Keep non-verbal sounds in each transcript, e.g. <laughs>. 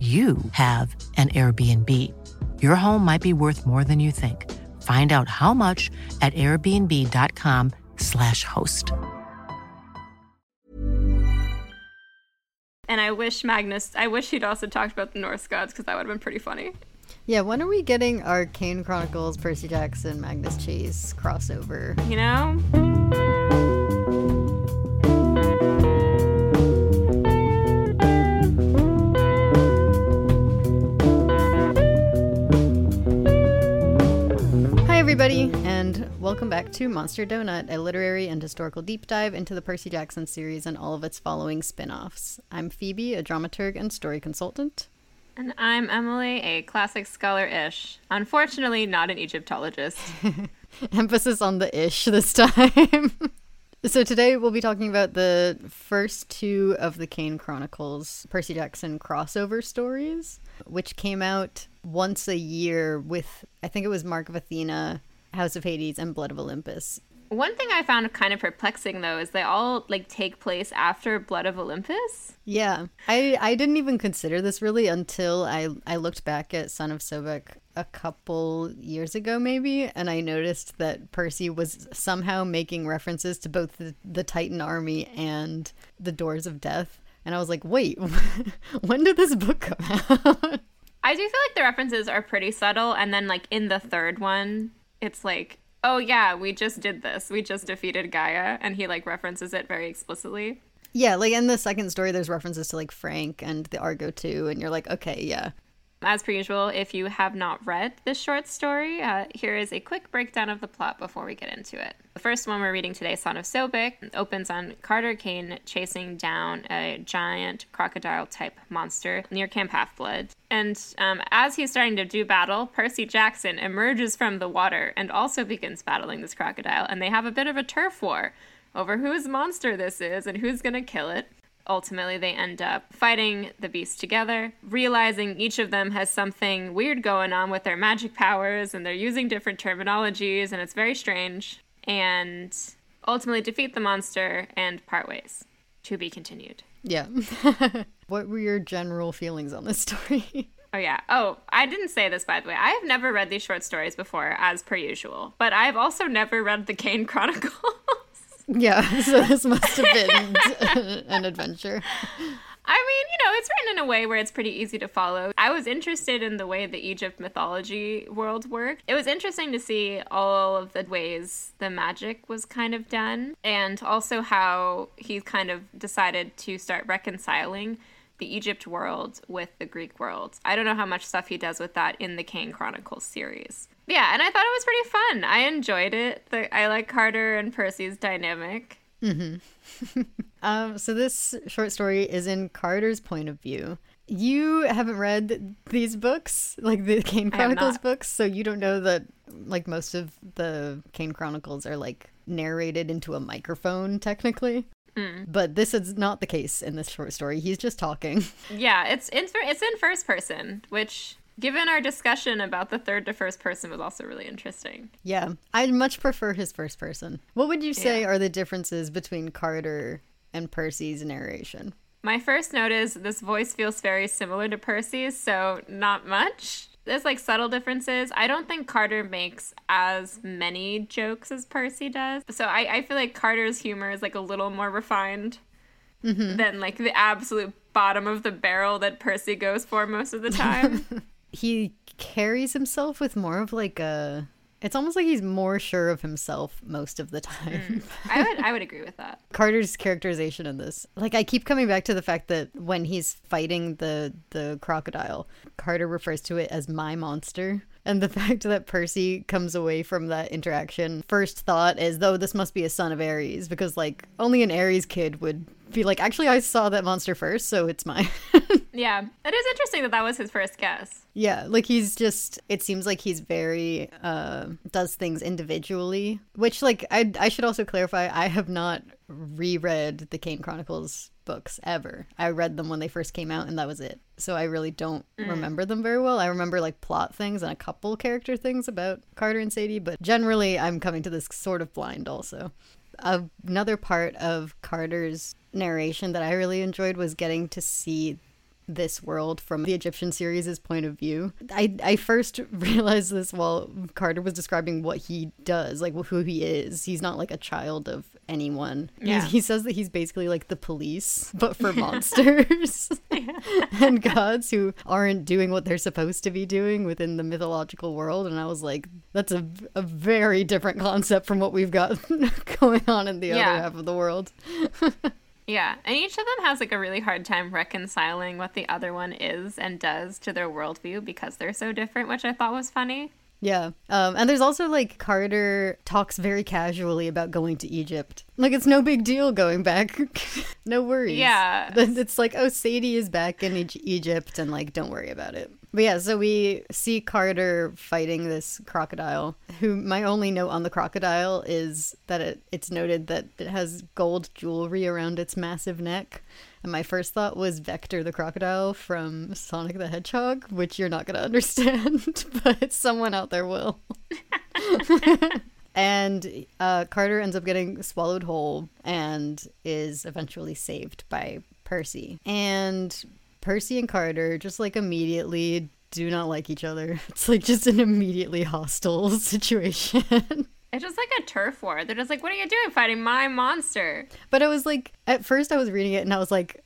you have an Airbnb. Your home might be worth more than you think. Find out how much at airbnb.com/slash host. And I wish Magnus, I wish he'd also talked about the Norse gods because that would have been pretty funny. Yeah, when are we getting a Kane Chronicles, Percy Jackson, Magnus Chase crossover? You know? Everybody, and welcome back to Monster Donut, a literary and historical deep dive into the Percy Jackson series and all of its following spin offs. I'm Phoebe, a dramaturg and story consultant. And I'm Emily, a classic scholar ish. Unfortunately, not an Egyptologist. <laughs> Emphasis on the ish this time. <laughs> so, today we'll be talking about the first two of the Kane Chronicles Percy Jackson crossover stories, which came out once a year with, I think it was Mark of Athena House of Hades, and Blood of Olympus. One thing I found kind of perplexing though is they all like take place after Blood of Olympus. Yeah. I I didn't even consider this really until I I looked back at Son of Sobek a couple years ago maybe and I noticed that Percy was somehow making references to both the, the Titan army and the Doors of Death and I was like, "Wait, <laughs> when did this book come out?" I do feel like the references are pretty subtle and then like in the third one it's like, oh yeah, we just did this. We just defeated Gaia, and he like references it very explicitly. Yeah, like in the second story, there's references to like Frank and the Argo too, and you're like, okay, yeah, as per usual, if you have not read this short story, uh, here is a quick breakdown of the plot before we get into it. The first one we're reading today, Son of Sobek, opens on Carter Kane chasing down a giant crocodile type monster near Camp Half Blood. And um, as he's starting to do battle, Percy Jackson emerges from the water and also begins battling this crocodile. And they have a bit of a turf war over whose monster this is and who's going to kill it ultimately they end up fighting the beast together, realizing each of them has something weird going on with their magic powers and they're using different terminologies and it's very strange. And ultimately defeat the monster and part ways. To be continued. Yeah. <laughs> what were your general feelings on this story? <laughs> Oh, yeah. Oh, I didn't say this, by the way. I have never read these short stories before, as per usual, but I've also never read the Kane Chronicles. <laughs> Yeah, <laughs> so this must have been <laughs> an adventure. I mean, you know, it's written in a way where it's pretty easy to follow. I was interested in the way the Egypt mythology world worked. It was interesting to see all of the ways the magic was kind of done, and also how he kind of decided to start reconciling the Egypt world with the Greek world. I don't know how much stuff he does with that in the Kane Chronicles series. Yeah, and I thought it was pretty fun. I enjoyed it. The, I like Carter and Percy's dynamic. Mm-hmm. <laughs> um, so this short story is in Carter's point of view. You haven't read these books, like the Kane Chronicles books, so you don't know that like most of the Kane Chronicles are like narrated into a microphone technically. Hmm. But this is not the case in this short story. He's just talking. <laughs> Yeah, it's in it's in first person, which given our discussion about the third to first person was also really interesting. Yeah, I'd much prefer his first person. What would you say Yeah. are the differences between Carter and Percy's narration? My first note is this voice feels very similar to Percy's, so not much. There's like subtle differences. I don't think Carter makes as many jokes as Percy does. So I, I feel like Carter's humor is like a little more refined mm-hmm. than like the absolute bottom of the barrel that Percy goes for most of the time. <laughs> He carries himself with more of like a. It's almost like he's more sure of himself most of the time. Hmm. I would I would agree with that. <laughs> Carter's characterization in this. Like I keep coming back to the fact that when he's fighting the the crocodile, Carter refers to it as my monster. And the <laughs> fact that Percy comes away from that interaction first thought is though this must be a son of Ares because like only an Ares kid would be like actually I saw that monster first so it's mine. <laughs> Yeah, it is interesting that that was his first guess. Yeah, like he's just it seems like he's very uh does things individually, which like I I should also clarify I have not reread the Kane Chronicles books ever. I read them when they first came out and that was it. So I really don't remember them very well. I remember like plot things and a couple character things about Carter and Sadie, but generally I'm coming to this sort of blind also another part of Carter's narration that I really enjoyed was getting to see this world from the Egyptian series' point of view. I, I first <laughs> realized this while Carter was describing what he does, like who he is. He's not like a child of anyone. Yeah. He says that he's basically like the police, but for <laughs> monsters <laughs> and gods who aren't doing what they're supposed to be doing within the mythological world. And I was like, that's a, a very different concept from what we've got going on in the Yeah. other half of the world. Yeah, and each of them has like a really hard time reconciling what the other one is and does to their worldview because they're so different, which I thought was funny. Yeah. Um, and there's also like Carter talks very casually about going to Egypt. Like it's no big deal going back. <laughs> no worries. Yeah. It's like, oh, Sadie is back in Egy- Egypt and like, don't worry about it. But yeah, so we see Carter fighting this crocodile, who my only note on the crocodile is that it, it's noted that it has gold jewelry around its massive neck. And my first thought was Vector the crocodile from Sonic the Hedgehog, which you're not going <laughs> to understand, but someone out there will. <laughs> and uh, Carter ends up getting swallowed whole and is eventually saved by Percy. And Percy and Carter just like immediately do not like each other. <laughs> It's like just an immediately hostile <laughs> situation. <laughs> It's just like a turf war. They're just like, what are you doing fighting my monster? But it was like, at first I was reading it and I was like,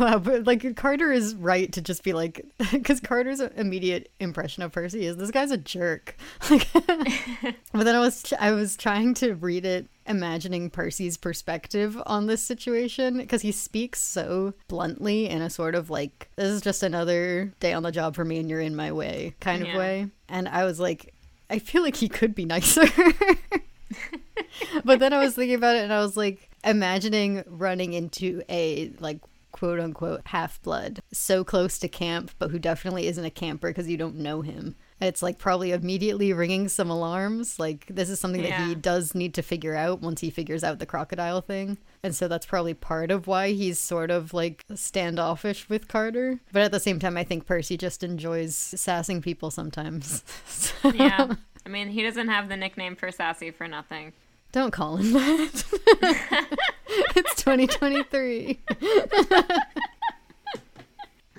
wow, but like Carter is right to just be like, because Carter's immediate impression of Percy is this guy's a jerk. Like, but then I was I was trying to read it, imagining Percy's perspective on this situation because he speaks so bluntly in a sort of like, this is just another day on the job for me and you're in my way kind of way. And I was like, I feel like he could be nicer. <laughs> but then I was thinking about it and I was like imagining running into a like quote unquote half blood so close to camp but who definitely isn't a camper because you don't know him. It's like probably immediately ringing some alarms. Like this is something that he does need to figure out once he figures out the crocodile thing. And so that's probably part of why he's sort of like standoffish with Carter. But at the same time I think Percy just enjoys sassing people sometimes. <laughs> So- Yeah. I mean, he doesn't have the nickname for Sassy for nothing. Don't call him that. <laughs> it's <laughs> 2023.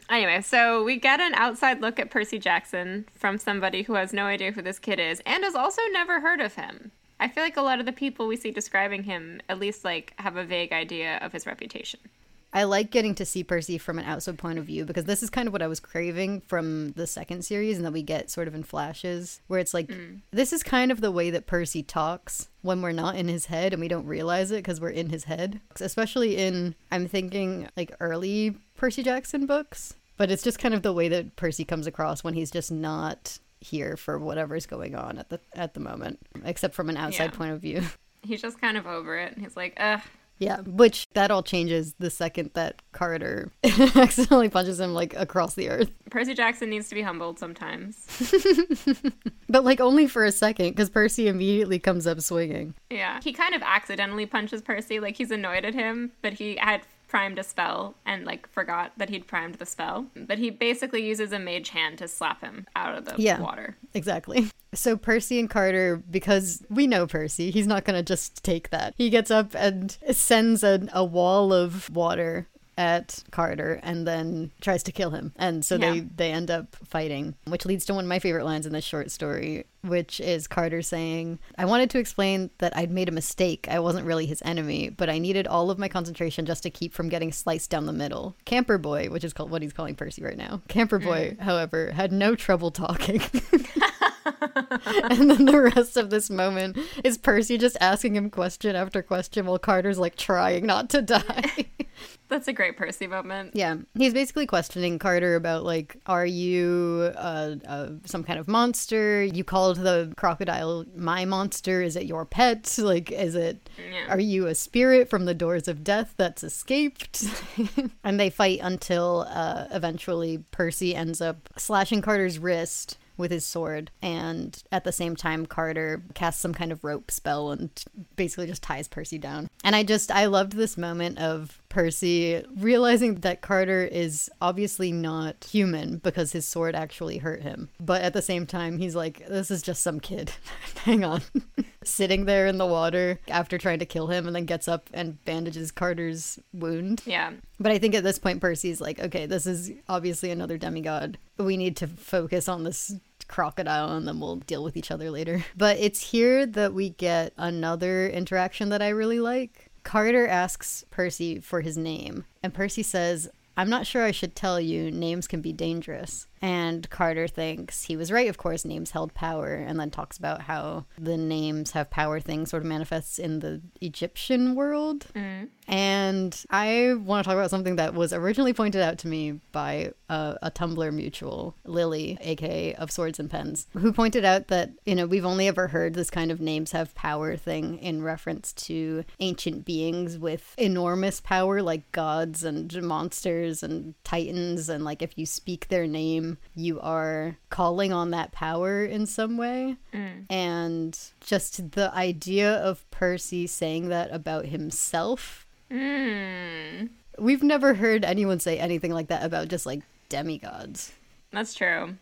Anyway, so we get an outside look at Percy Jackson from somebody who has no idea who this kid is and has also never heard of him. I feel like a lot of the people we see describing him at least like have a vague idea of his reputation. I like getting to see Percy from an outside point of view because this is kind of what I was craving from the second series and that we get sort of in flashes where it's like mm. this is kind of the way that Percy talks when we're not in his head and we don't realize it because we're in his head. Especially in I'm thinking like early Percy Jackson books, but it's just kind of the way that Percy comes across when he's just not here for whatever's going on at the at the moment except from an outside Yeah. point of view. <laughs> He's just kind of over it. He's like, ugh, Yeah, which that all changes the second that Carter <laughs> accidentally punches him like across the earth. Percy Jackson needs to be humbled sometimes. <laughs> but like only for a second because Percy immediately comes up swinging. Yeah. He kind of accidentally punches Percy like he's annoyed at him, but he had primed a spell and like forgot that he'd primed the spell. But he basically uses a mage hand to slap him out of the Yeah. water. Exactly. So Percy and Carter, because we know Percy, he's not going to just take that. He gets up and sends a, a wall of water at Carter and then tries to kill him. And so they, Yeah. they end up fighting, which leads to one of my favorite lines in this short story, which is Carter saying, I wanted to explain that I'd made a mistake. I wasn't really his enemy, but I needed all of my concentration just to keep from getting sliced down the middle. Camper Boy, which is called what he's calling Percy right now. Camper Boy, mm-hmm. however, had no trouble talking. <laughs> and then the rest of this moment is Percy just asking him question after question while Carter's like trying not to die. <laughs> That's a great Percy moment. yeah, he's basically questioning Carter about like, are you uh, uh, some kind of monster? You called the crocodile my monster. Is it your pet? Like, is it? Yeah. Are you a spirit from the doors of death that's escaped? <laughs> and they fight until uh, eventually Percy ends up slashing Carter's wrist with his sword, and at the same time, Carter casts some kind of rope spell and basically just ties Percy down. And I just, I loved this moment of Percy realizing that Carter is obviously not human because his sword actually hurt him. But at the same time, he's like, this is just some kid. <laughs> Hang on. <laughs> Sitting there in the water after trying to kill him and then gets up and bandages Carter's wound. Yeah. But I think at this point, Percy's like, okay, this is obviously another demigod. We need to focus on this crocodile and then we'll deal with each other later. <laughs> But it's here that we get another interaction that I really like. Carter asks Percy for his name, and Percy says, I'm not sure I should tell you, names can be dangerous. And Carter thinks he was right, of course, names held power, and then talks about how the names have power thing sort of manifests in the Egyptian world. Mm-hmm. And I want to talk about something that was originally pointed out to me by a, a Tumblr mutual, Lily, aka of Swords and Pens, who pointed out that, you know, we've only ever heard this kind of names have power thing in reference to ancient beings with enormous power, like gods and monsters and titans. And like if you speak their name, you are calling on that power in some way. And just the idea of Percy saying that about himself Mm, We've never heard anyone say anything like that about just like demigods. that's true.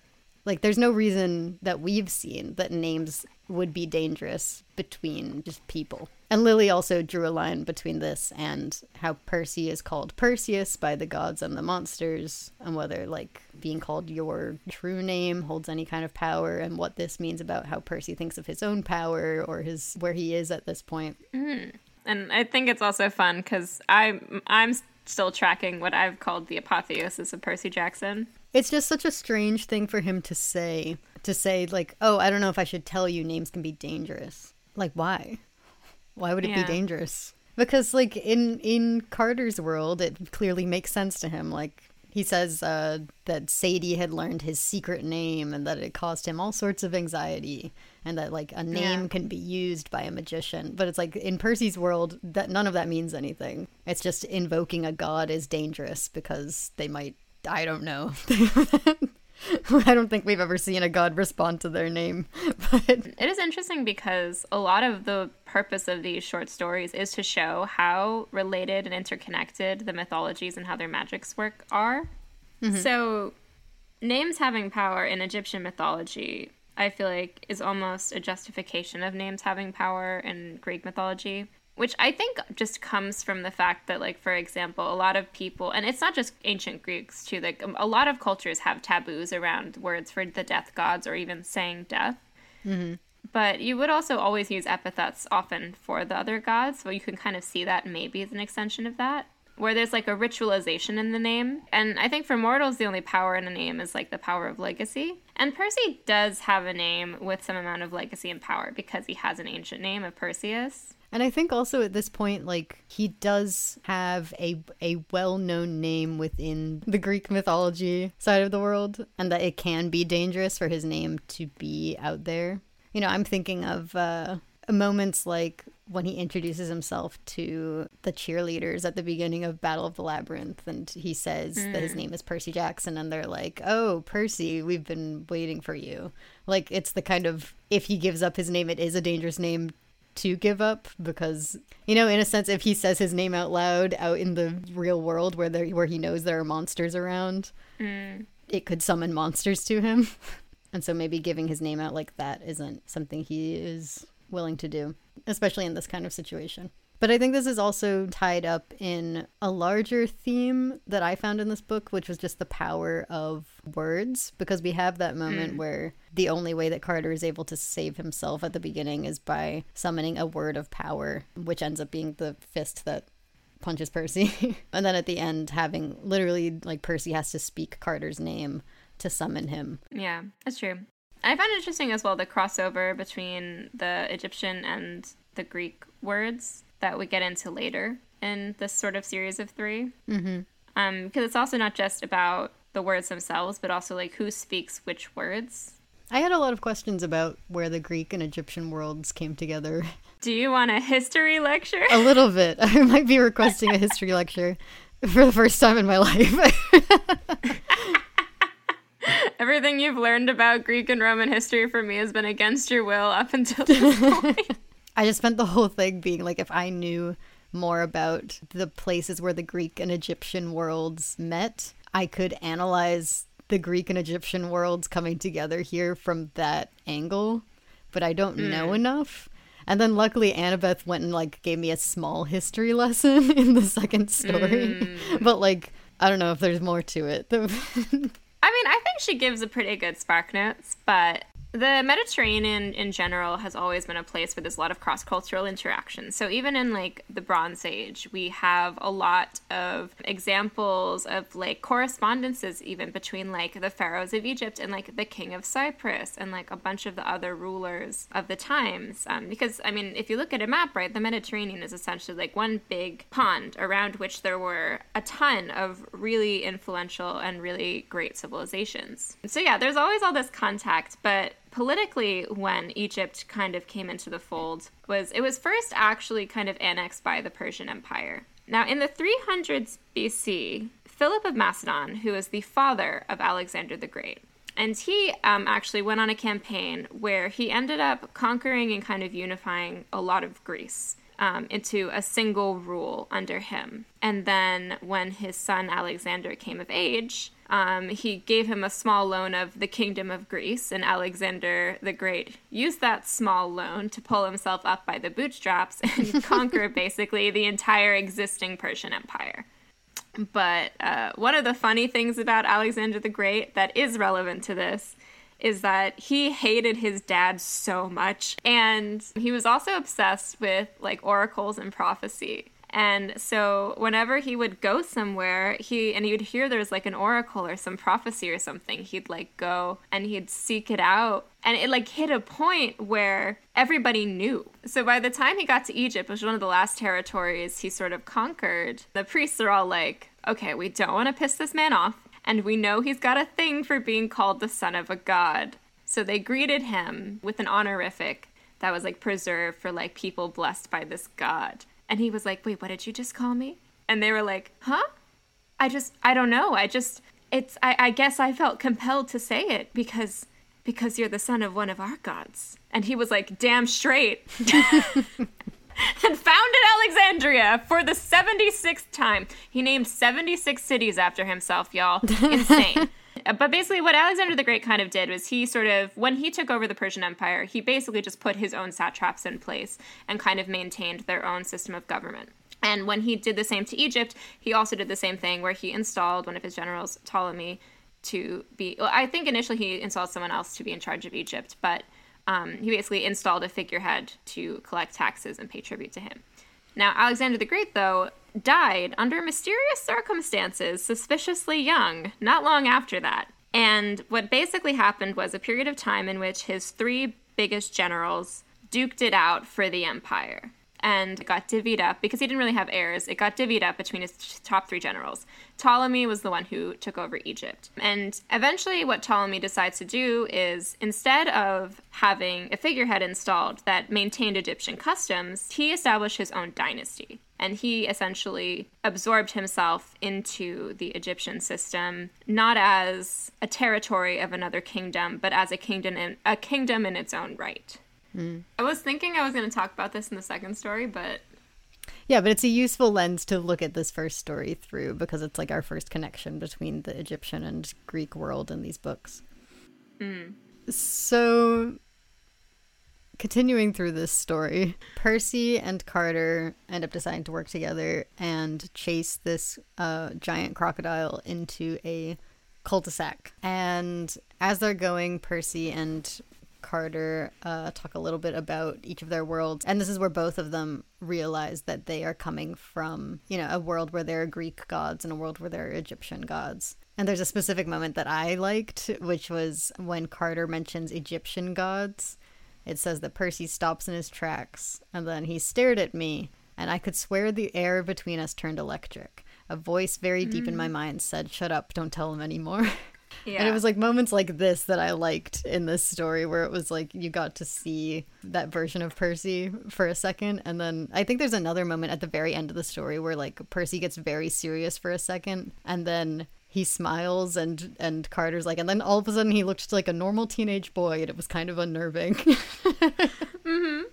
Like, there's no reason that we've seen that names would be dangerous between just people. And Lily also drew a line between this and how Percy is called Perseus by the gods and the monsters, and whether, like, being called your true name holds any kind of power, and what this means about how Percy thinks of his own power or his where he is at this point. Hmm. And I think it's also fun because I'm I'm still tracking what I've called the apotheosis of Percy Jackson. It's just such a strange thing for him to say. To say, like, oh, I don't know if I should tell you names can be dangerous. Like, why? Why would it Yeah. be dangerous? Because, like, in, in Carter's world, it clearly makes sense to him. Like, he says uh, that Sadie had learned his secret name and that it caused him all sorts of anxiety and that, like, a name Yeah. can be used by a magician. But it's like, in Percy's world, that none of that means anything. It's just invoking a god is dangerous because they might I don't know. <laughs> I don't think we've ever seen a god respond to their name. <laughs> But It is interesting because a lot of the purpose of these short stories is to show how related and interconnected the mythologies and how their magics work are. Mm-hmm. So, names having power in Egyptian mythology, I feel like, is almost a justification of names having power in Greek mythology. Which I think just comes from the fact that, like, for example, a lot of people, and it's not just ancient Greeks too, like, um, a lot of cultures have taboos around words for the death gods or even saying death. Mm-hmm. But you would also always use epithets often for the other gods, so you can kind of see that maybe as an extension of that, where there's like a ritualization in the name. And I think for mortals, the only power in a name is like the power of legacy. And Percy does have a name with some amount of legacy and power because he has an ancient name of Perseus. And I think also at this point, like he does have a a well known name within the Greek mythology side of the world, and that it can be dangerous for his name to be out there. You know, I'm thinking of uh, moments like when he introduces himself to the cheerleaders at the beginning of Battle of the Labyrinth and he says mm. that his name is Percy Jackson and they're like, "Oh, Percy, we've been waiting for you." Like it's the kind of if he gives up his name, it is a dangerous name to give up because you know in a sense if he says his name out loud out in the real world where there where he knows there are monsters around mm. it could summon monsters to him <laughs> and so maybe giving his name out like that isn't something he is willing to do especially in this kind of situation. But I think this is also tied up in a larger theme that I found in this book, which was just the power of words. Because we have that moment mm. where the only way that Carter is able to save himself at the beginning is by summoning a word of power, which ends up being the fist that punches Percy. <laughs> and then at the end, having literally like Percy has to speak Carter's name to summon him. Yeah, that's true. I find interesting as well the crossover between the Egyptian and the Greek words that we get into later in this sort of series of 3 mm-hmm. um, because it's also not just about the words themselves, but also like who speaks which words. I had a lot of questions about where the Greek and Egyptian worlds came together. <laughs> Do you want a history lecture? a little bit. <laughs> I might be requesting a history lecture for the first time in my life. <laughs> Everything you've learned about Greek and Roman history for me has been against your will up until this point. I just spent the whole thing being like, if I knew more about the places where the Greek and Egyptian worlds met, I could analyze the Greek and Egyptian worlds coming together here from that angle. But I don't mm. know enough. And then luckily Annabeth went and like gave me a small history <laughs> lesson in the second story. Mm. But like I don't know if there's more to it. <laughs> I mean, I think she gives a pretty good SparkNotes, but the Mediterranean in general has always been a place where there's a lot of cross cultural interaction. So even in like the Bronze Age, we have a lot of examples of like correspondences even between like the pharaohs of Egypt and like the king of Cyprus and like a bunch of the other rulers of the times. Um, because I mean, if you look at a map, right, the Mediterranean is essentially like one big pond around which there were a ton of really influential and really great civilizations. So yeah, there's always all this contact, but politically when Egypt kind of came into the fold was it was first actually kind of annexed by the Persian Empire. Now in the 300s BC, Philip of Macedon, who is the father of Alexander the Great, and he um, actually went on a campaign where he ended up conquering and kind of unifying a lot of Greece. Um, into a single rule under him. And then when his son Alexander came of age, um, he gave him a small loan of the kingdom of Greece, and Alexander the Great used that small loan to pull himself up by the bootstraps and <laughs> conquer basically the entire existing Persian Empire. But uh, one of the funny things about Alexander the Great that is relevant to this is that he hated his dad so much, and he was also obsessed with like oracles and prophecy. And so whenever he would go somewhere, he and you'd hear there's like an oracle or some prophecy or something, he'd like go and he'd seek it out. And it like hit a point where everybody knew. So by the time he got to Egypt, which was one of the last territories he sort of conquered, the priests are all like, okay, we don't want to piss this man off. And we know he's got a thing for being called the son of a god. So they greeted him with an honorific that was like preserved for like people blessed by this god. And he was like, Wait, what did you just call me? And they were like, Huh? I just, I don't know. I just, it's, I, I guess I felt compelled to say it because, because you're the son of one of our gods. And he was like, Damn straight. <laughs> and founded Alexandria for the 76th time. He named 76 cities after himself, y'all. <laughs> Insane. <laughs> but basically, what Alexander the Great kind of did was he sort of, when he took over the Persian Empire, he basically just put his own satraps in place and kind of maintained their own system of government. And when he did the same to Egypt, he also did the same thing where he installed one of his generals, Ptolemy, to be. Well, I think initially he installed someone else to be in charge of Egypt, but um, he basically installed a figurehead to collect taxes and pay tribute to him. Now, Alexander the Great, though, died under mysterious circumstances, suspiciously young, not long after that. And what basically happened was a period of time in which his three biggest generals duked it out for the empire. and got divvied up because he didn't really have heirs. It got divvied up between his top three generals. Ptolemy was the one who took over Egypt. And eventually, what Ptolemy decides to do is instead of having a figurehead installed that maintained Egyptian customs, he established his own dynasty. And he essentially absorbed himself into the Egyptian system, not as a territory of another kingdom, but as a kingdom in, a kingdom in its own right. Mm. I was thinking I was going to talk about this in the second story, but yeah, but it's a useful lens to look at this first story through because it's like our first connection between the Egyptian and Greek world in these books. Mm. So, continuing through this story, Percy and Carter end up deciding to work together and chase this uh, giant crocodile into a cul-de-sac. And as they're going, Percy and Carter uh, talk a little bit about each of their worlds. And this is where both of them realize that they are coming from, you know, a world where there are Greek gods and a world where there are Egyptian gods. And there's a specific moment that I liked, which was when Carter mentions Egyptian gods. It says that Percy stops in his tracks, and then he stared at me, and I could swear the air between us turned electric. A voice very deep mm. in my mm. mind said, Shut up, don't tell him anymore. Yeah. <laughs> And it was like moments like this that I liked in this story where it was like you got to see that version of Percy for a second. And then I think there's another moment at the very end of the story where like Percy gets very serious for a second and then he smiles and and Carter's like and then all of a sudden he looked like a normal teenage boy and it was kind of unnerving. <laughs> mm-hmm.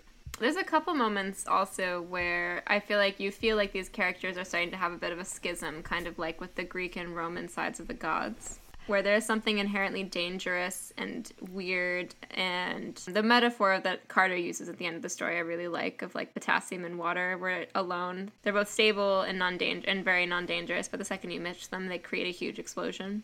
There's a couple moments also where I feel like you feel like these characters are starting to have a bit of a schism, kind of like with the Greek and Roman sides of the gods where there's something inherently dangerous and weird and the metaphor that carter uses at the end of the story i really like of like potassium and water where alone they're both stable and non-danger and very non-dangerous but the second you mix them they create a huge explosion.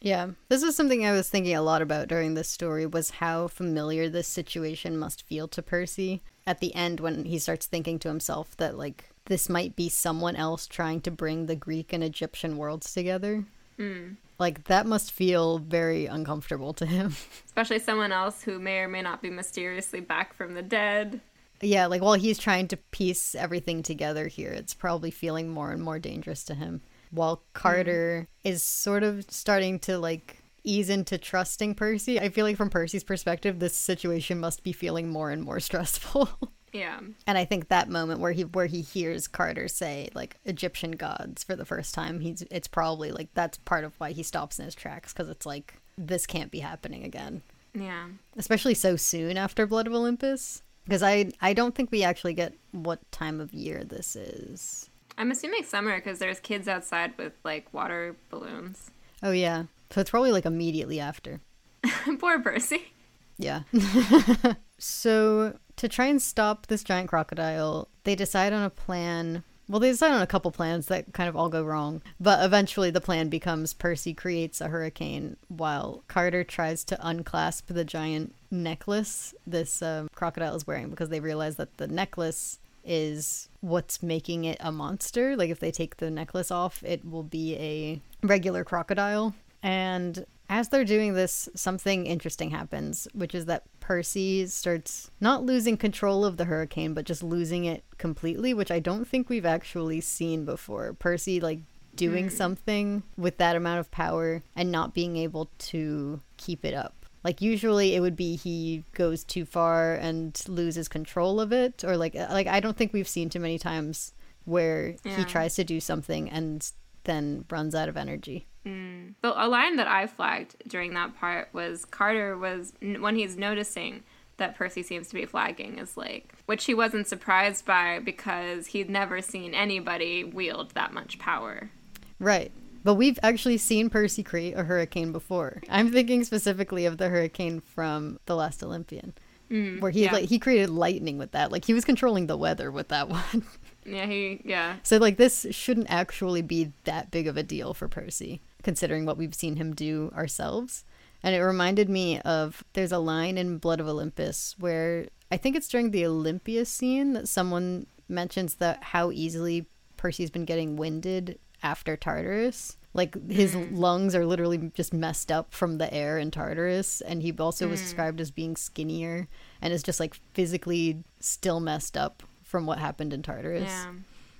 Yeah. This was something i was thinking a lot about during this story was how familiar this situation must feel to percy at the end when he starts thinking to himself that like this might be someone else trying to bring the greek and egyptian worlds together. Mm. Like that must feel very uncomfortable to him. <laughs> Especially someone else who may or may not be mysteriously back from the dead. Yeah, like while he's trying to piece everything together here, it's probably feeling more and more dangerous to him. While Carter mm. is sort of starting to like ease into trusting Percy. I feel like from Percy's perspective, this situation must be feeling more and more <laughs> stressful. Yeah. And I think that moment where he where he hears Carter say like Egyptian gods for the first time, he's it's probably like that's part of why he stops in his tracks cuz it's like this can't be happening again. Yeah. Especially so soon after Blood of Olympus because I I don't think we actually get what time of year this is. I'm assuming summer because there's kids outside with like water balloons. Oh yeah. So it's probably like immediately after. <laughs> Poor Percy. Yeah. <laughs> so to try and stop this giant crocodile, they decide on a plan. Well, they decide on a couple plans that kind of all go wrong, but eventually the plan becomes Percy creates a hurricane while Carter tries to unclasp the giant necklace this um, crocodile is wearing because they realize that the necklace is what's making it a monster. Like if they take the necklace off, it will be a regular crocodile. And as they're doing this, something interesting happens, which is that Percy starts not losing control of the hurricane, but just losing it completely, which I don't think we've actually seen before. Percy, like, doing mm. something with that amount of power and not being able to keep it up. Like usually it would be he goes too far and loses control of it or like like I don't think we've seen too many times where yeah. he tries to do something and then runs out of energy. Mm. a line that I flagged during that part was Carter was when he's noticing that Percy seems to be flagging is like, which he wasn't surprised by because he'd never seen anybody wield that much power. Right. But we've actually seen Percy create a hurricane before. I'm thinking specifically of the hurricane from The Last Olympian, mm, where he yeah. like he created lightning with that. Like he was controlling the weather with that <laughs> one. Yeah, he yeah. So like this shouldn't actually be that big of a deal for Percy considering what we've seen him do ourselves. And it reminded me of there's a line in Blood of Olympus where I think it's during the Olympia scene that someone mentions that how easily Percy's been getting winded after Tartarus. Like his mm. lungs are literally just messed up from the air in Tartarus, and he also mm. was described as being skinnier and is just like physically still messed up from what happened in Tartarus. Yeah.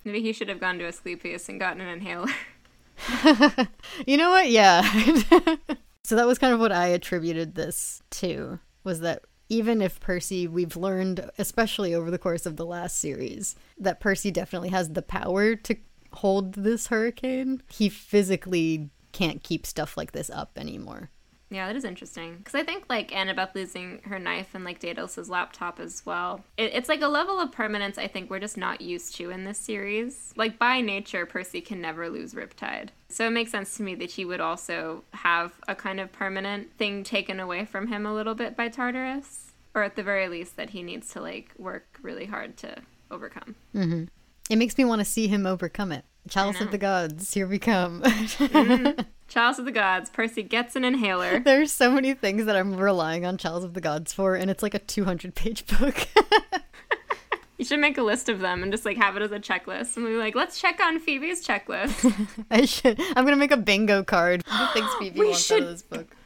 Maybe he should have gone to Asclepius and gotten an inhaler. <laughs> <laughs> You know what? Yeah. <laughs> so that was kind of what I attributed this to was that even if Percy, we've learned, especially over the course of the last series, that Percy definitely has the power to hold this hurricane, he physically can't keep stuff like this up anymore. Yeah, that is interesting. Because I think, like, Annabeth losing her knife and, like, Daedalus' laptop as well. It, it's like a level of permanence I think we're just not used to in this series. Like, by nature, Percy can never lose Riptide. So it makes sense to me that he would also have a kind of permanent thing taken away from him a little bit by Tartarus. Or at the very least, that he needs to, like, work really hard to overcome. Mm-hmm. It makes me want to see him overcome it. Chalice of the Gods, here we come. Mm. <laughs> Chalice of the Gods, Percy gets an inhaler. <laughs> There's so many things that I'm relying on Chalice of the Gods for, and it's like a 200 page book. <laughs> You should make a list of them and just like have it as a checklist. And we're like, let's check on Phoebe's checklist. <laughs> I should. I'm gonna make a bingo card. the things <gasps> Phoebe We wants out of this book.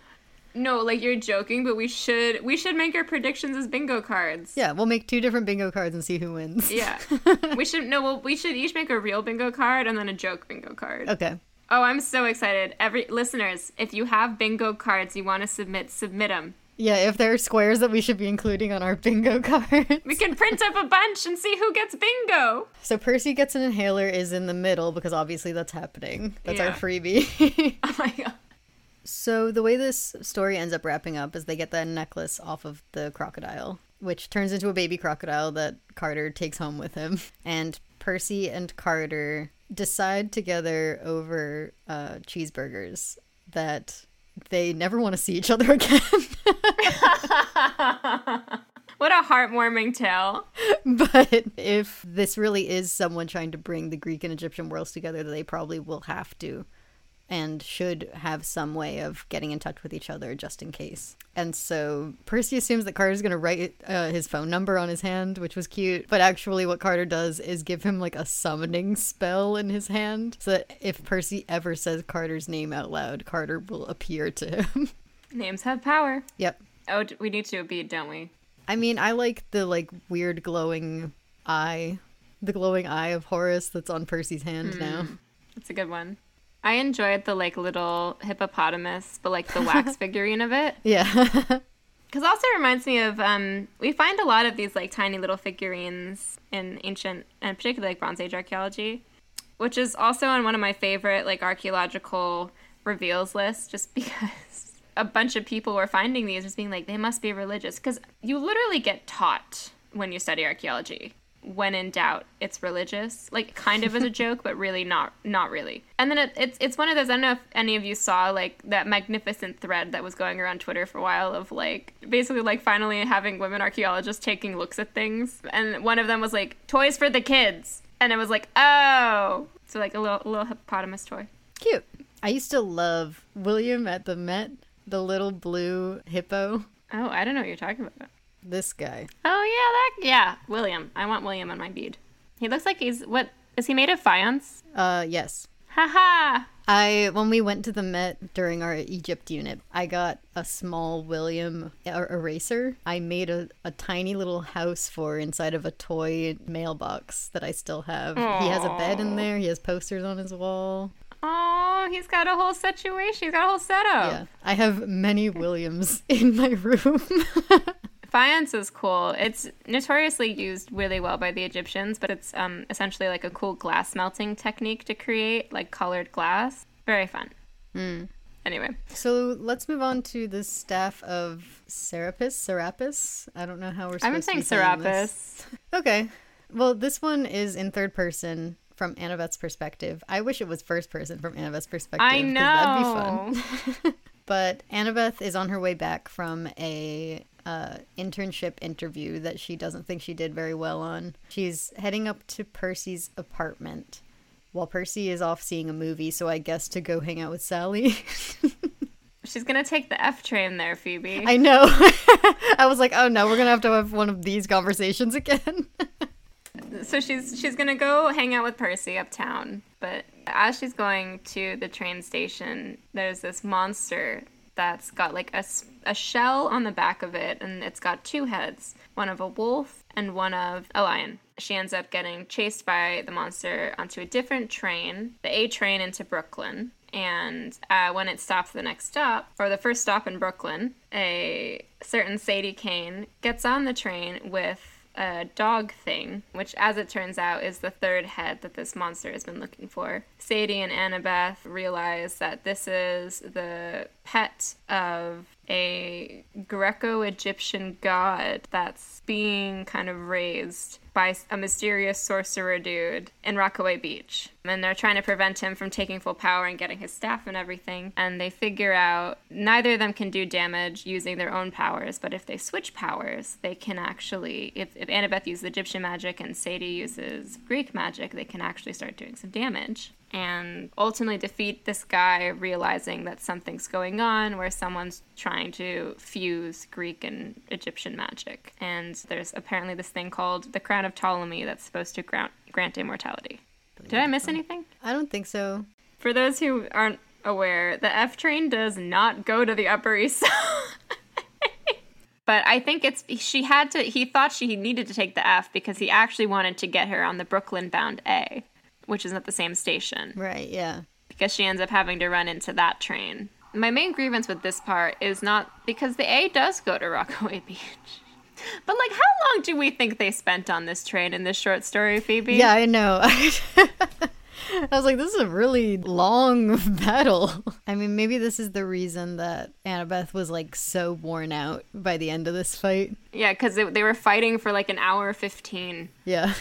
no, like you're joking, but we should we should make our predictions as bingo cards. Yeah, we'll make two different bingo cards and see who wins. Yeah. we should no, well, we should each make a real bingo card and then a joke bingo card. Okay. Oh, I'm so excited. Every listeners, if you have bingo cards you want to submit, submit them. Yeah, if there are squares that we should be including on our <laughs> bingo card. We can print up a bunch and see who gets bingo. so Percy gets an inhaler is in the middle because obviously that's happening. That's our freebie. <laughs> <laughs> Oh my god. so the way this story ends up wrapping up is they get that necklace off of the crocodile, which turns into a baby crocodile that Carter takes home with him. And Percy and Carter decide together over uh, cheeseburgers that they never want to see each other <laughs> again. <laughs> What a heartwarming tale. but if this really is someone trying to bring the Greek and Egyptian worlds together, they probably will have to and should have some way of getting in touch with each other just in case. And so Percy assumes that Carter's going to write uh, his phone number on his hand, which was cute. But actually, what Carter does is give him like a summoning spell in his hand so that if Percy ever says Carter's name out loud, Carter will appear to him. <laughs> Names have power. yep. Oh, we need to beat, don't we? I mean, I like the like weird glowing eye, the glowing eye of Horus that's on Percy's hand now. That's a good one. I enjoyed the like little hippopotamus, but like the wax <laughs> figurine of it. Yeah. <laughs> Because also reminds me of um, we find a lot of these like tiny little figurines in ancient and particularly like Bronze Age archaeology, which is also on one of my favorite like archaeological reveals lists, just <laughs> because a bunch of people were finding these, just being like they must be religious, because you literally get taught when you study archaeology. When in doubt, it's religious, like kind of as a <laughs> joke, but really not, not really. And then it, it's it's one of those. I don't know if any of you saw like that magnificent thread that was going around Twitter for a while of like basically like finally having women archaeologists taking looks at things, and one of them was like toys for the kids, and it was like oh, so like a little a little hippopotamus toy. Cute. I used to love William at the Met, the little blue hippo. Oh, I don't know what you're talking about. This guy. Oh yeah, that yeah, William. I want William on my bead. He looks like he's what is he made of faience? Uh, yes. Haha. I when we went to the Met during our Egypt unit, I got a small William er- eraser. I made a, a tiny little house for inside of a toy mailbox that I still have. He has a bed in there. He has posters on his wall. Oh, he's got a whole situation. He's got a whole setup. Yeah, I have many Williams <laughs> in my room. <laughs> Faience is cool. It's notoriously used really well by the Egyptians, but it's um, essentially like a cool glass melting technique to create like colored glass. Very fun. Anyway, so let's move on to the staff of Serapis. Serapis. I don't know how we're. Been to saying. Serapis. <laughs> Okay. Well, this one is in third person from Annabeth's perspective. I wish it was first person from Annabeth's perspective. I know. That'd be fun. <laughs> But Annabeth is on her way back from a uh, internship interview that she doesn't think she did very well on. She's heading up to Percy's apartment while Percy is off seeing a movie, so I guess to go hang out with Sally. <laughs> She's gonna take the F train there, Phoebe. I know. <laughs> I was like, oh no, we're gonna have to have one of these conversations again. <laughs> so she's she's gonna go hang out with Percy uptown, but as she's going to the train station, there's this monster that's got like a, a shell on the back of it, and it's got two heads one of a wolf and one of a lion. She ends up getting chased by the monster onto a different train, the A train into Brooklyn. And uh, when it stops the next stop, or the first stop in Brooklyn, a certain Sadie Kane gets on the train with a dog thing, which, as it turns out, is the third head that this monster has been looking for. Sadie and Annabeth realize that this is the pet of a Greco Egyptian god that's being kind of raised by a mysterious sorcerer dude in Rockaway Beach. And they're trying to prevent him from taking full power and getting his staff and everything. And they figure out neither of them can do damage using their own powers, but if they switch powers, they can actually, if, if Annabeth uses Egyptian magic and Sadie uses Greek magic, they can actually start doing some damage and ultimately defeat this guy, realizing that something's going on where someone's trying to fuse Greek and Egyptian magic. And there's apparently this thing called the Crown of Ptolemy that's supposed to grant, grant immortality. Did I miss anything? I don't think so. For those who aren't aware, the F train does not go to the Upper East Side. <laughs> but I think it's she had to he thought she needed to take the F because he actually wanted to get her on the Brooklyn bound A which is at the same station. Right, yeah. Because she ends up having to run into that train. My main grievance with this part is not because the A does go to Rockaway <laughs> Beach. But like how long do we think they spent on this train in this short story, Phoebe? Yeah, I know. <laughs> I was like, this is a really long <laughs> battle. I mean, maybe this is the reason that Annabeth was like so worn out by the end of this fight. Yeah, because they, they were fighting for like an hour 15. Yeah.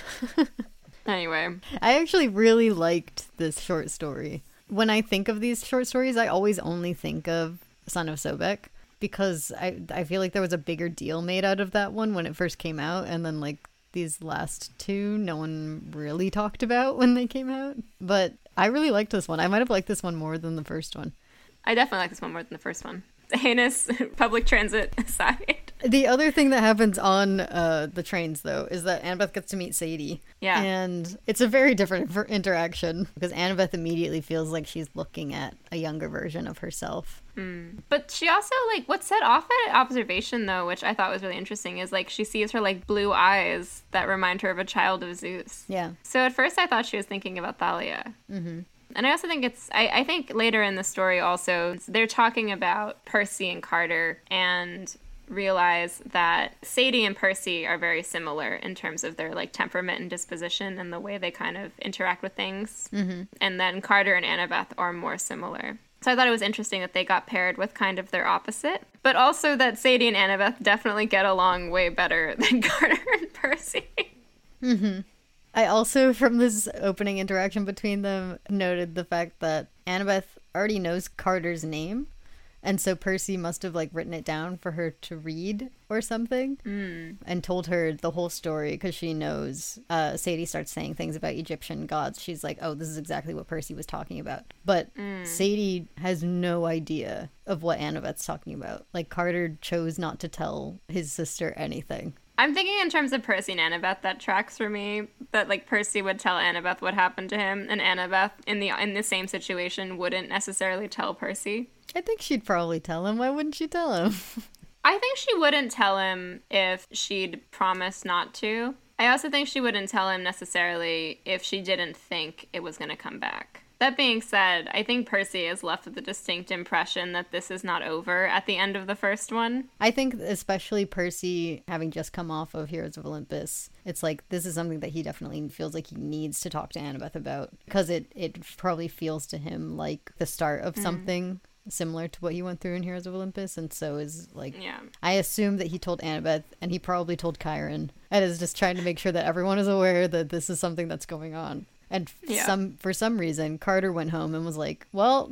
Anyway, I actually really liked this short story. When I think of these short stories, I always only think of Son of Sobek because I I feel like there was a bigger deal made out of that one when it first came out and then like these last two no one really talked about when they came out. But I really liked this one. I might have liked this one more than the first one. I definitely like this one more than the first one heinous <laughs> public transit <laughs> aside. The other thing that happens on uh, the trains, though, is that Annabeth gets to meet Sadie. Yeah. And it's a very different interaction because Annabeth immediately feels like she's looking at a younger version of herself. Mm. But she also, like, what set off that observation, though, which I thought was really interesting, is like she sees her, like, blue eyes that remind her of a child of Zeus. Yeah. So at first I thought she was thinking about Thalia. Mm-hmm. And I also think it's, I, I think later in the story also, they're talking about Percy and Carter and realize that Sadie and Percy are very similar in terms of their like temperament and disposition and the way they kind of interact with things. Mm-hmm. And then Carter and Annabeth are more similar. So I thought it was interesting that they got paired with kind of their opposite, but also that Sadie and Annabeth definitely get along way better <laughs> than Carter and Percy. Mm-hmm. I also, from this opening interaction between them, noted the fact that Annabeth already knows Carter's name. And so Percy must have like written it down for her to read or something mm. and told her the whole story because she knows uh, Sadie starts saying things about Egyptian gods. She's like, oh, this is exactly what Percy was talking about. But mm. Sadie has no idea of what Annabeth's talking about. Like, Carter chose not to tell his sister anything. I'm thinking in terms of Percy and Annabeth that tracks for me. That like Percy would tell Annabeth what happened to him, and Annabeth in the in the same situation wouldn't necessarily tell Percy. I think she'd probably tell him. Why wouldn't she tell him? <laughs> I think she wouldn't tell him if she'd promised not to. I also think she wouldn't tell him necessarily if she didn't think it was going to come back. That being said, I think Percy is left with a distinct impression that this is not over at the end of the first one. I think, especially Percy having just come off of Heroes of Olympus, it's like this is something that he definitely feels like he needs to talk to Annabeth about because it, it probably feels to him like the start of mm. something similar to what he went through in Heroes of Olympus, and so is like yeah. I assume that he told Annabeth, and he probably told Chiron, and is just trying to make sure that everyone is aware that this is something that's going on. And yeah. some for some reason, Carter went home and was like, "Well,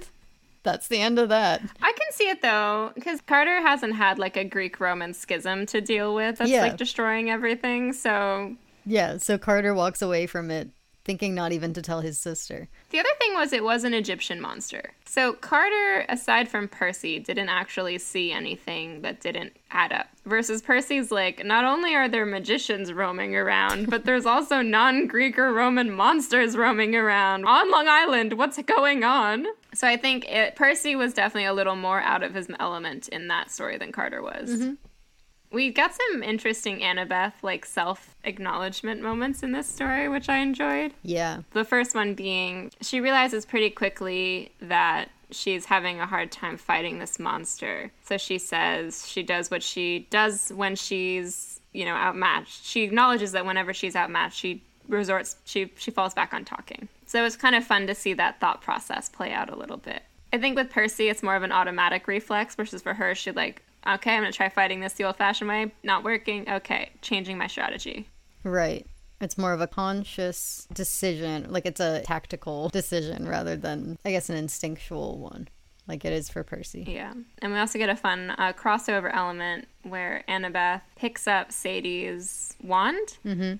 <laughs> that's the end of that." I can see it though, because Carter hasn't had like a Greek-Roman schism to deal with. That's yeah. like destroying everything. So yeah, so Carter walks away from it thinking not even to tell his sister. The other thing was it was an Egyptian monster. So Carter, aside from Percy, didn't actually see anything that didn't add up. Versus Percy's like, not only are there magicians roaming around, but <laughs> there's also non Greek or Roman monsters roaming around on Long Island. What's going on? So I think it, Percy was definitely a little more out of his element in that story than Carter was. Mm-hmm. We got some interesting Annabeth, like self acknowledgement moments in this story, which I enjoyed. Yeah. The first one being she realizes pretty quickly that she's having a hard time fighting this monster. So she says she does what she does when she's, you know, outmatched. She acknowledges that whenever she's outmatched, she resorts she she falls back on talking. So it was kind of fun to see that thought process play out a little bit. I think with Percy it's more of an automatic reflex versus for her she like okay, I'm going to try fighting this the old fashioned way. Not working. Okay, changing my strategy. Right. It's more of a conscious decision. Like it's a tactical decision rather than, I guess, an instinctual one, like it is for Percy. Yeah. And we also get a fun uh, crossover element where Annabeth picks up Sadie's wand. Mm-hmm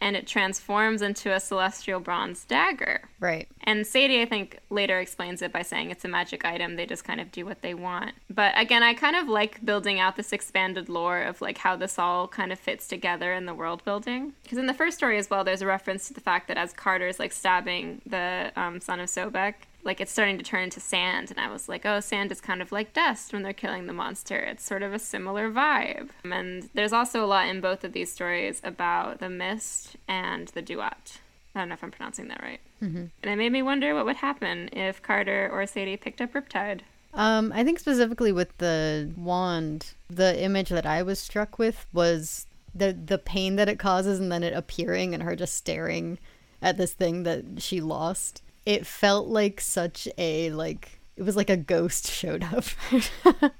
and it transforms into a celestial bronze dagger. Right. And Sadie, I think, later explains it by saying it's a magic item. They just kind of do what they want. But again, I kind of like building out this expanded lore of like how this all kind of fits together in the world building. Because in the first story as well, there's a reference to the fact that as Carter's like stabbing the um, son of Sobek, like it's starting to turn into sand and i was like oh sand is kind of like dust when they're killing the monster. It's sort of a similar vibe. And there's also a lot in both of these stories about the mist and the duat. I don't know if i'm pronouncing that right. Mm-hmm. and it made me wonder what would happen if carter or sadie picked up riptide. Um, I think specifically with the wand, the image that I was struck with was the the pain that it causes, and then it appearing and her just staring at this thing that she lost it felt like such a like it was like a ghost <laughs> showed up.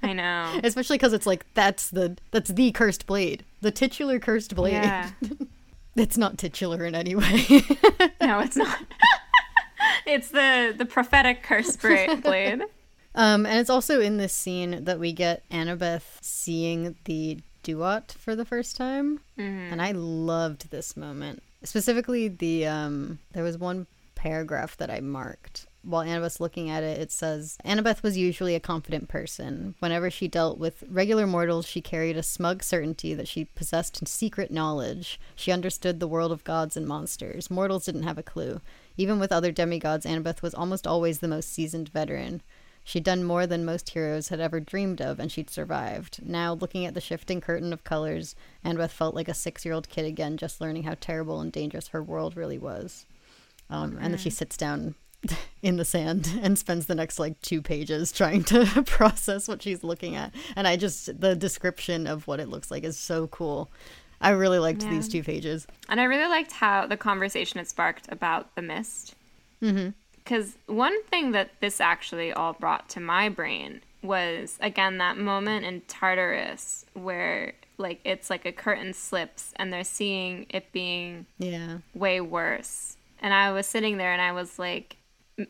I know. <laughs> Especially cuz it's like that's the that's the cursed blade. The titular cursed blade. Yeah. <laughs> it's not titular in any way. no, it's not. it's the the prophetic cursed blade. Um and it's also in this scene that we get Annabeth seeing the duat for the first time. Mm-hmm. And I loved this moment. Specifically the um there was one paragraph that I marked. While Annabeth's looking at it, it says Annabeth was usually a confident person. Whenever she dealt with regular mortals, she carried a smug certainty that she possessed secret knowledge. She understood the world of gods and monsters. Mortals didn't have a clue. Even with other demigods, Annabeth was almost always the most seasoned veteran. She'd done more than most heroes had ever dreamed of, and she'd survived. Now, looking at the shifting curtain of colors, Annabeth felt like a six year old kid again, just learning how terrible and dangerous her world really was. Um, and then she sits down <laughs> in the sand <laughs> and spends the next like two pages <laughs> trying to process what she's looking at. And I just, the description of what it looks like is so cool. I really liked yeah. these two pages. And I really liked how the conversation it sparked about the mist. Because mm-hmm. one thing that this actually all brought to my brain was, again, that moment in Tartarus where like it's like a curtain slips and they're seeing it being yeah way worse and I was sitting there and I was like,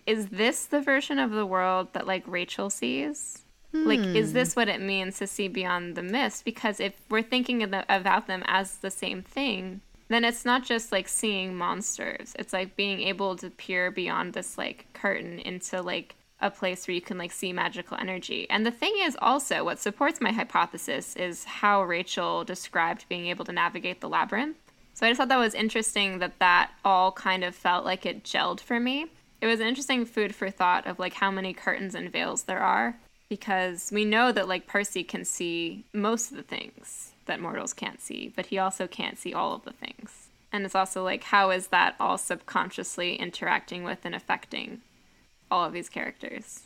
is this the version of the world that like Rachel sees? Hmm. Like, is hmm. this what it means to see beyond the mist? Because if we're thinking the, about them as the same thing, then it's not just like seeing monsters. It's like being able to peer beyond this like curtain into like a place where you can like see magical energy. And the thing is also what supports my hypothesis is how Rachel described being able to navigate the labyrinth. So I just thought that was interesting that that all kind of felt like it gelled for me. It was an interesting food for thought of like how many curtains and veils there are because we know that like Percy can see most of the things that mortals can't see, but he also can't see all of the things. And it's also like how is that all subconsciously interacting with and affecting all of these characters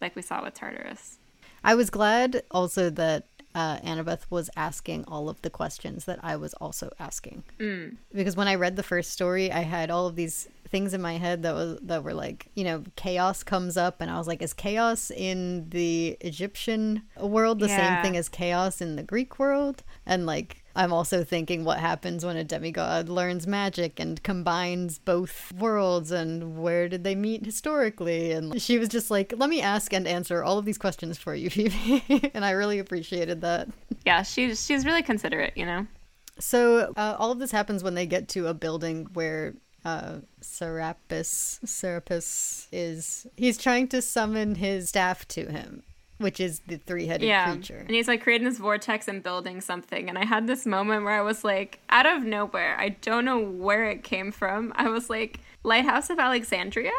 like we saw with Tartarus. I was glad also that uh, Annabeth was asking all of the questions that I was also asking. Mm. Because when I read the first story, I had all of these things in my head that was that were like, you know, chaos comes up, and I was like, is chaos in the Egyptian world the yeah. same thing as chaos in the Greek world? And like, I'm also thinking what happens when a demigod learns magic and combines both worlds and where did they meet historically? And she was just like, let me ask and answer all of these questions for you, <laughs> Phoebe. and I really appreciated that. Yeah, she's she's really considerate, you know. So uh, all of this happens when they get to a building where uh, Serapis, Serapis is he's trying to summon his staff to him, which is the three-headed yeah. creature. And he's like creating this vortex and building something. And I had this moment where I was like, out of nowhere, I don't know where it came from. I was like, Lighthouse of Alexandria?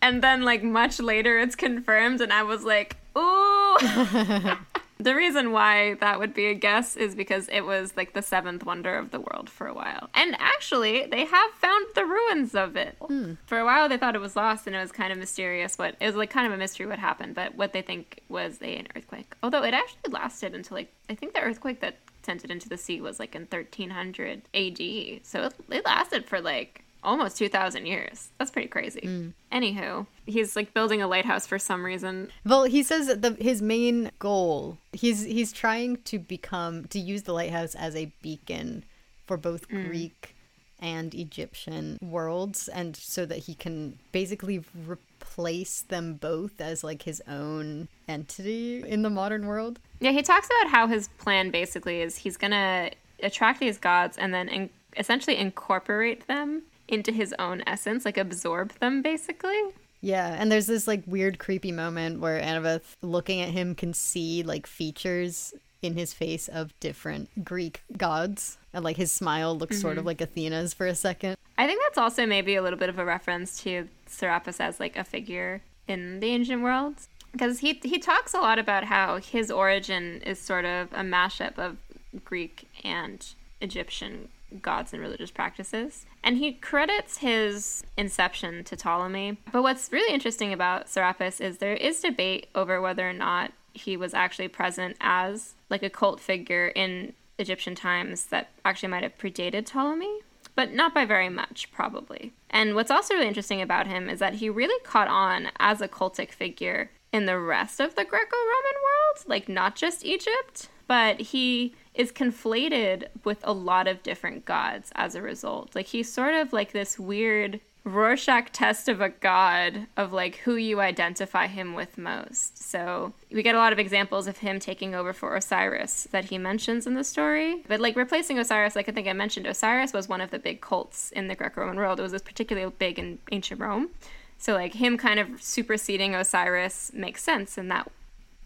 And then like much later it's confirmed and I was like, ooh. <laughs> <laughs> the reason why that would be a guess is because it was like the seventh wonder of the world for a while. And actually, they have found the ruins of it. Hmm. For a while, they thought it was lost and it was kind of mysterious what it was like kind of a mystery what happened, but what they think was a, an earthquake. Although it actually lasted until like, I think the earthquake that sent it into the sea was like in 1300 AD. So it, it lasted for like almost 2000 years. That's pretty crazy. Mm. Anywho, he's like building a lighthouse for some reason. Well, he says that the, his main goal he's he's trying to become to use the lighthouse as a beacon for both mm. Greek and Egyptian worlds, and so that he can basically replace them both as like his own entity in the modern world. Yeah, he talks about how his plan basically is he's gonna attract these gods and then in- essentially incorporate them into his own essence, like absorb them basically. Yeah, and there's this like weird, creepy moment where Annabeth, looking at him, can see like features in his face of different Greek gods, and like his smile looks sort of mm-hmm. like Athena's for a second. I think that's also maybe a little bit of a reference to Serapis as like a figure in the ancient world. Because he he talks a lot about how his origin is sort of a mashup of Greek and Egyptian gods and religious practices. And he credits his inception to Ptolemy. But what's really interesting about Serapis is there is debate over whether or not he was actually present as like a cult figure in Egyptian times that actually might have predated Ptolemy but not by very much, probably. And what's also really interesting about him is that he really caught on as a cultic figure in the rest of the Greco Roman world, like not just Egypt, but he is conflated with a lot of different gods as a result. Like he's sort of like this weird Rorschach test of a god of like who you identify him with most. So we get a lot of examples of him taking over for Osiris that he mentions in the story. But like replacing Osiris, like I think I mentioned, Osiris was one of the big cults in the Greco-Roman world. It was particularly big in ancient Rome. So like him kind of superseding Osiris makes sense in that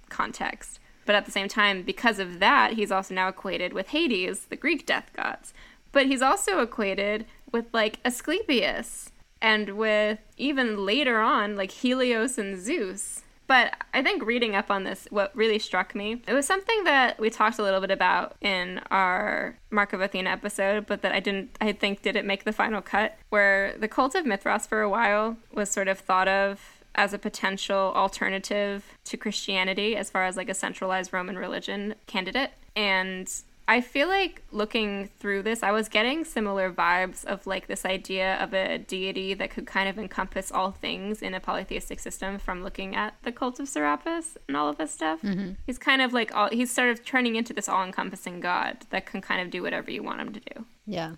context. But at the same time, because of that, he's also now equated with Hades, the Greek death gods. But he's also equated with like Asclepius and with even later on like Helios and Zeus. But I think reading up on this, what really struck me, it was something that we talked a little bit about in our Mark of Athena episode, but that I didn't, I think, didn't make the final cut, where the cult of Mithras for a while was sort of thought of as a potential alternative to Christianity as far as like a centralized Roman religion candidate. And I feel like looking through this, I was getting similar vibes of like this idea of a deity that could kind of encompass all things in a polytheistic system from looking at the cult of Serapis and all of this stuff. Mm-hmm. He's kind of like all, he's sort of turning into this all encompassing god that can kind of do whatever you want him to do. Yeah.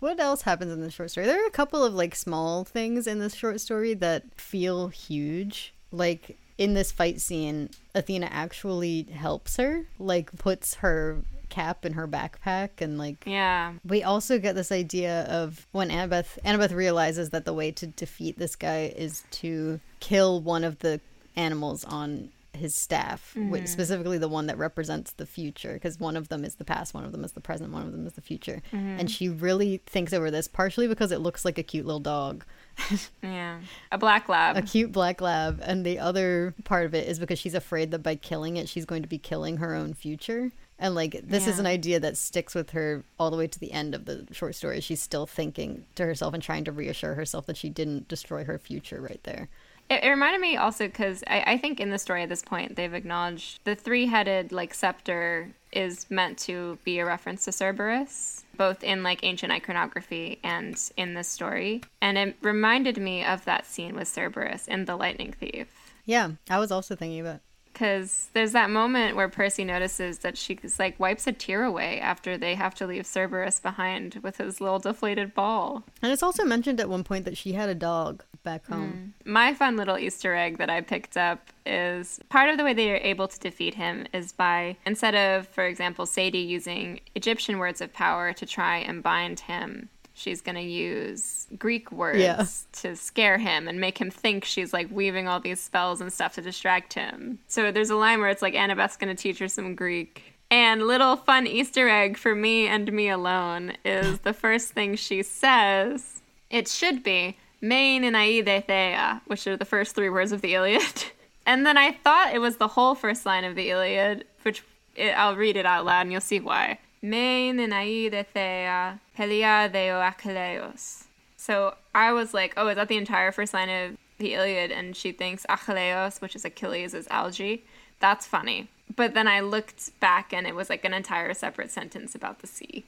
What else happens in the short story? There are a couple of like small things in this short story that feel huge. Like in this fight scene, Athena actually helps her, like puts her cap in her backpack and like Yeah. we also get this idea of when Annabeth Annabeth realizes that the way to defeat this guy is to kill one of the animals on his staff, which mm-hmm. specifically the one that represents the future, because one of them is the past, one of them is the present, one of them is the future. Mm-hmm. And she really thinks over this, partially because it looks like a cute little dog, <laughs> Yeah. A black lab. a cute black lab, and the other part of it is because she's afraid that by killing it, she's going to be killing her own future. And like this is an idea that sticks with her all the way to the end of the short story. She's still thinking to herself and trying to reassure herself that she didn't destroy her future right there. It, it reminded me also because I, I think in the story at this point they've acknowledged the three-headed like scepter is meant to be a reference to Cerberus, both in like ancient iconography and in this story. And it reminded me of that scene with Cerberus in The Lightning Thief. Yeah, I was also thinking about. Because there's that moment where Percy notices that she's like wipes a tear away after they have to leave Cerberus behind with his little deflated ball. And it's also mentioned at one point that she had a dog back home. Hmm. My fun little Easter egg that I picked up is part of the way they are able to defeat him is by, instead of, for example, Sadie using Egyptian words of power to try and bind him, she's going to use Greek words Yeah. to scare him and make him think she's like weaving all these spells and stuff to distract him. So there's a line where it's like Annabeth's going to teach her some Greek. And little fun Easter egg for me and me alone is the first thing she says. It should be Menin aeide thea, uh, which are the first three words of the Iliad. <laughs> And then I thought it was the whole first line of the Iliad, which it, I'll read it out loud and you'll see why. Menin aeide thea, uh, Peliadeo Achilleos. So I was like, oh, is that the entire first line of the Iliad? And she thinks Achilleos, which is Achilles, is algae. That's funny. But then I looked back and it was like an entire separate sentence about the sea.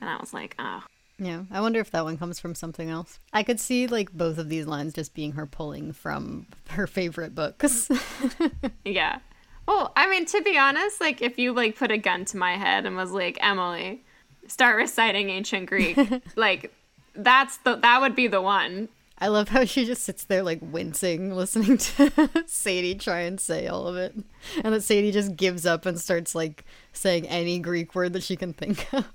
And I was like, oh. Yeah, I wonder if that one comes from something else. I could see like both of these lines just being her pulling from her favorite books. <laughs> Yeah. Well, I mean, to be honest, like if you like put a gun to my head and was like, Emily, start reciting ancient Greek, <laughs> like that's the that would be the one. I love how she just sits there like wincing, listening to <laughs> Sadie try and say all of it, and that Sadie just gives up and starts like saying any Greek word that she can think of.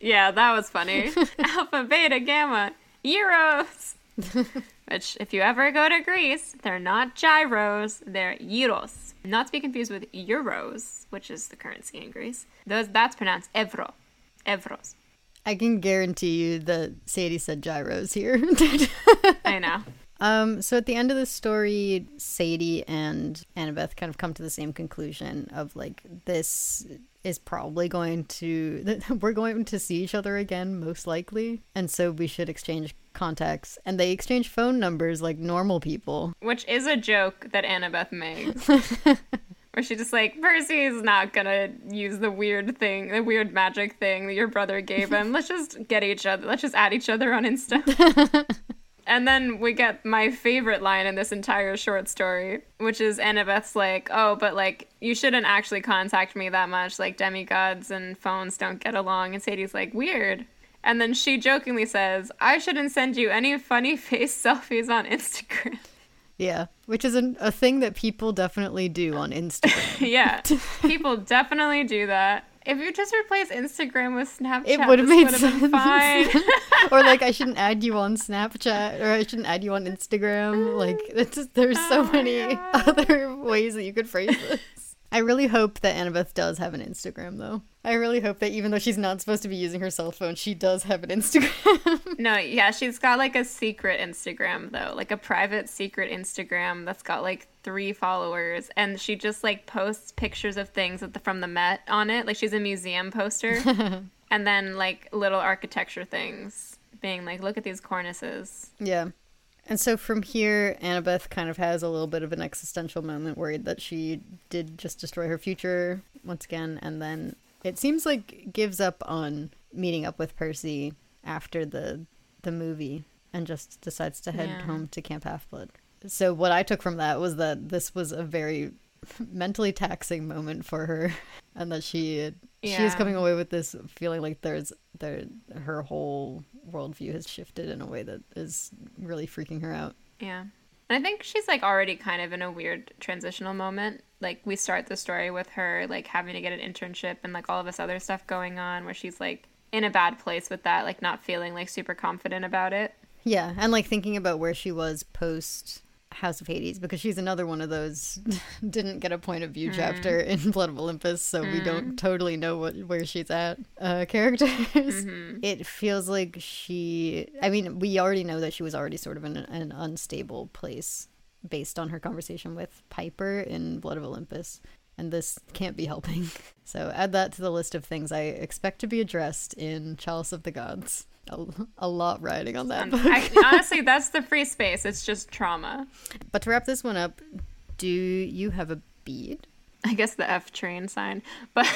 Yeah, that was funny. <laughs> Alpha, beta, gamma, euros. <laughs> Which, if you ever go to Greece, they're not gyros, they're euros. Not to be confused with euros, which is the currency in Greece. Those that's pronounced evro, evros. I can guarantee you that Sadie said gyros here. I know. <laughs> Um, so at the end of the story, Sadie and Annabeth kind of come to the same conclusion of like this is probably going to <laughs> we're going to see each other again most likely, and so we should exchange contacts. And they exchange phone numbers like normal people. Which is a joke that Annabeth makes. <laughs> Where she just like, Percy's not gonna use the weird thing, the weird magic thing that your brother gave him. Let's just get each other, let's just add each other on Insta. <laughs> and then we get my favorite line in this entire short story, which is Annabeth's like, oh, but like, you shouldn't actually contact me that much. Like, demigods and phones don't get along. And Sadie's like, weird. And then she jokingly says, I shouldn't send you any funny <laughs> face selfies on Instagram. Yeah, which is an, a thing that people definitely do on <laughs> Instagram. yeah, people definitely do that. If you just replace Instagram with Snapchat, It would have made been sense. fine. <laughs> or like I shouldn't add you on Snapchat or I shouldn't add you on Instagram. Like <laughs> just, there's so Oh many God. other ways that you could phrase this. <laughs> I really hope that Annabeth does have an Instagram though. I really hope that even though she's not supposed to be using her cell phone, she does have an Instagram. no, yeah, she's got like a secret Instagram though, like a private secret Instagram that's got like three followers, and she just like posts pictures of things at the, from the Met on it. Like she's a museum poster, <laughs> and then like little architecture things, being like, look at these cornices. yeah. And so from here, Annabeth kind of has a little bit of an existential moment, worried that she did just destroy her future once again, and then it seems like gives up on meeting up with Percy after the the movie and just decides to head Yeah. home to Camp Half Blood. So what I took from that was that this was a very <laughs> mentally taxing moment for her, <laughs> and that she she is coming away with this feeling like there's there her whole worldview has shifted in a way that is really freaking her out. Yeah. And I think she's like already kind of in a weird transitional moment. Like we start the story with her like having to get an internship and like all of this other stuff going on where she's like in a bad place with that, like not feeling like super confident about it. Yeah, and like thinking about where she was post House of Hades because she's another one of those <laughs> didn't get a point of view mm-hmm. chapter <laughs> in Blood of Olympus, so we don't mm-hmm. totally know what where she's at. Uh, <laughs> characters. Mm-hmm. It feels like she. I mean, we already know that she was already sort of in an unstable place based on her conversation with Piper in Blood of Olympus. And this can't be helping. <laughs> So add that to the list of things I expect to be addressed in Chalice of the Gods. A, a lot riding on that um, book. I, <laughs> honestly, that's the free space. It's just trauma. But to wrap this one up, do you have a bead? I guess the F train sign. But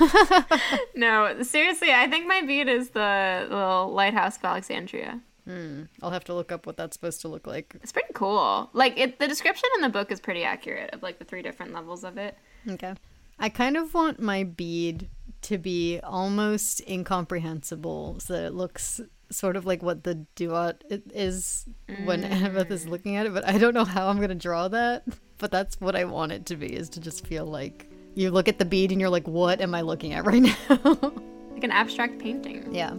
<laughs> no, seriously, I think my bead is the little lighthouse of Alexandria. Hmm. I'll have to look up what that's supposed to look like. It's pretty cool. Like it, the description in the book is pretty accurate of like the three different levels of it. Okay. I kind of want my bead to be almost incomprehensible so that it looks sort of like what the duat i- is when mm. Annabeth is looking at it, but I don't know how I'm going to draw that. But that's what I want it to be, is to just feel like you look at the bead and you're like, what am I looking at right <laughs> now? Like an abstract painting. yeah.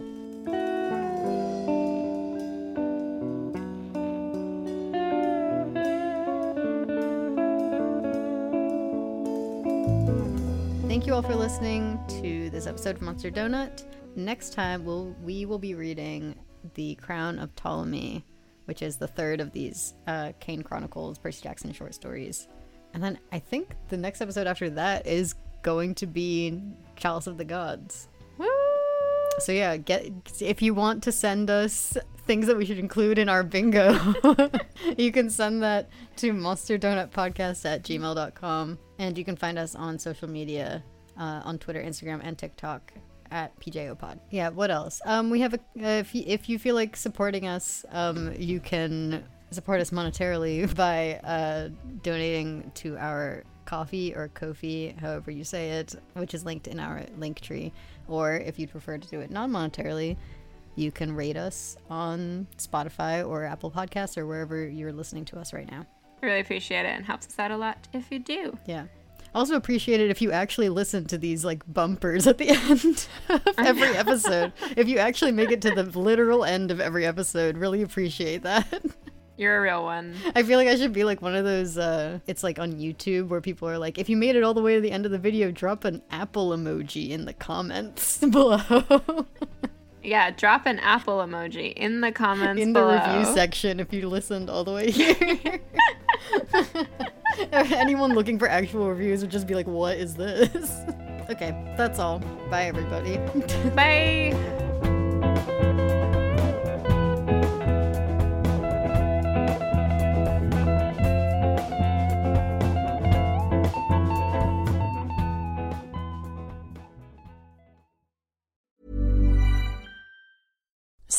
Thank you all for listening to this episode of Monster Donut. Next time, we'll, we will be reading The Crown of Ptolemy, which is the third of these uh, Kane Chronicles, Percy Jackson short stories. And then I think the next episode after that is going to be Chalice of the Gods. Woo! So yeah, get if you want to send us things that we should include in our bingo, <laughs> you can send that to monsterdonutpodcast at gmail.com. And you can find us on social media uh, on Twitter, Instagram, and TikTok at PJOPod. Yeah, what else? Um, we have a if you, if you feel like supporting us, um, you can support us monetarily <laughs> by uh, donating to our coffee or Ko-fi, however you say it, which is linked in our Linktree. Or if you'd prefer to do it non monetarily, you can rate us on Spotify or Apple Podcasts or wherever you're listening to us right now. Really appreciate it and helps us out a lot if you do. Yeah. Also appreciate it if you actually listen to these like bumpers at the <laughs> end of every episode. if you actually make it to the literal end of every episode, really appreciate that. You're a real one. I feel like I should be like one of those uh it's like on YouTube where people are like if you made it all the way to the end of the video, drop an apple emoji in the comments <laughs> below. Yeah, drop an apple emoji in the comments in the below. review section if you listened all the way <laughs> here. Anyone looking for actual reviews would just be like, "What is this?" <laughs> okay, that's all. Bye everybody. <laughs> Bye.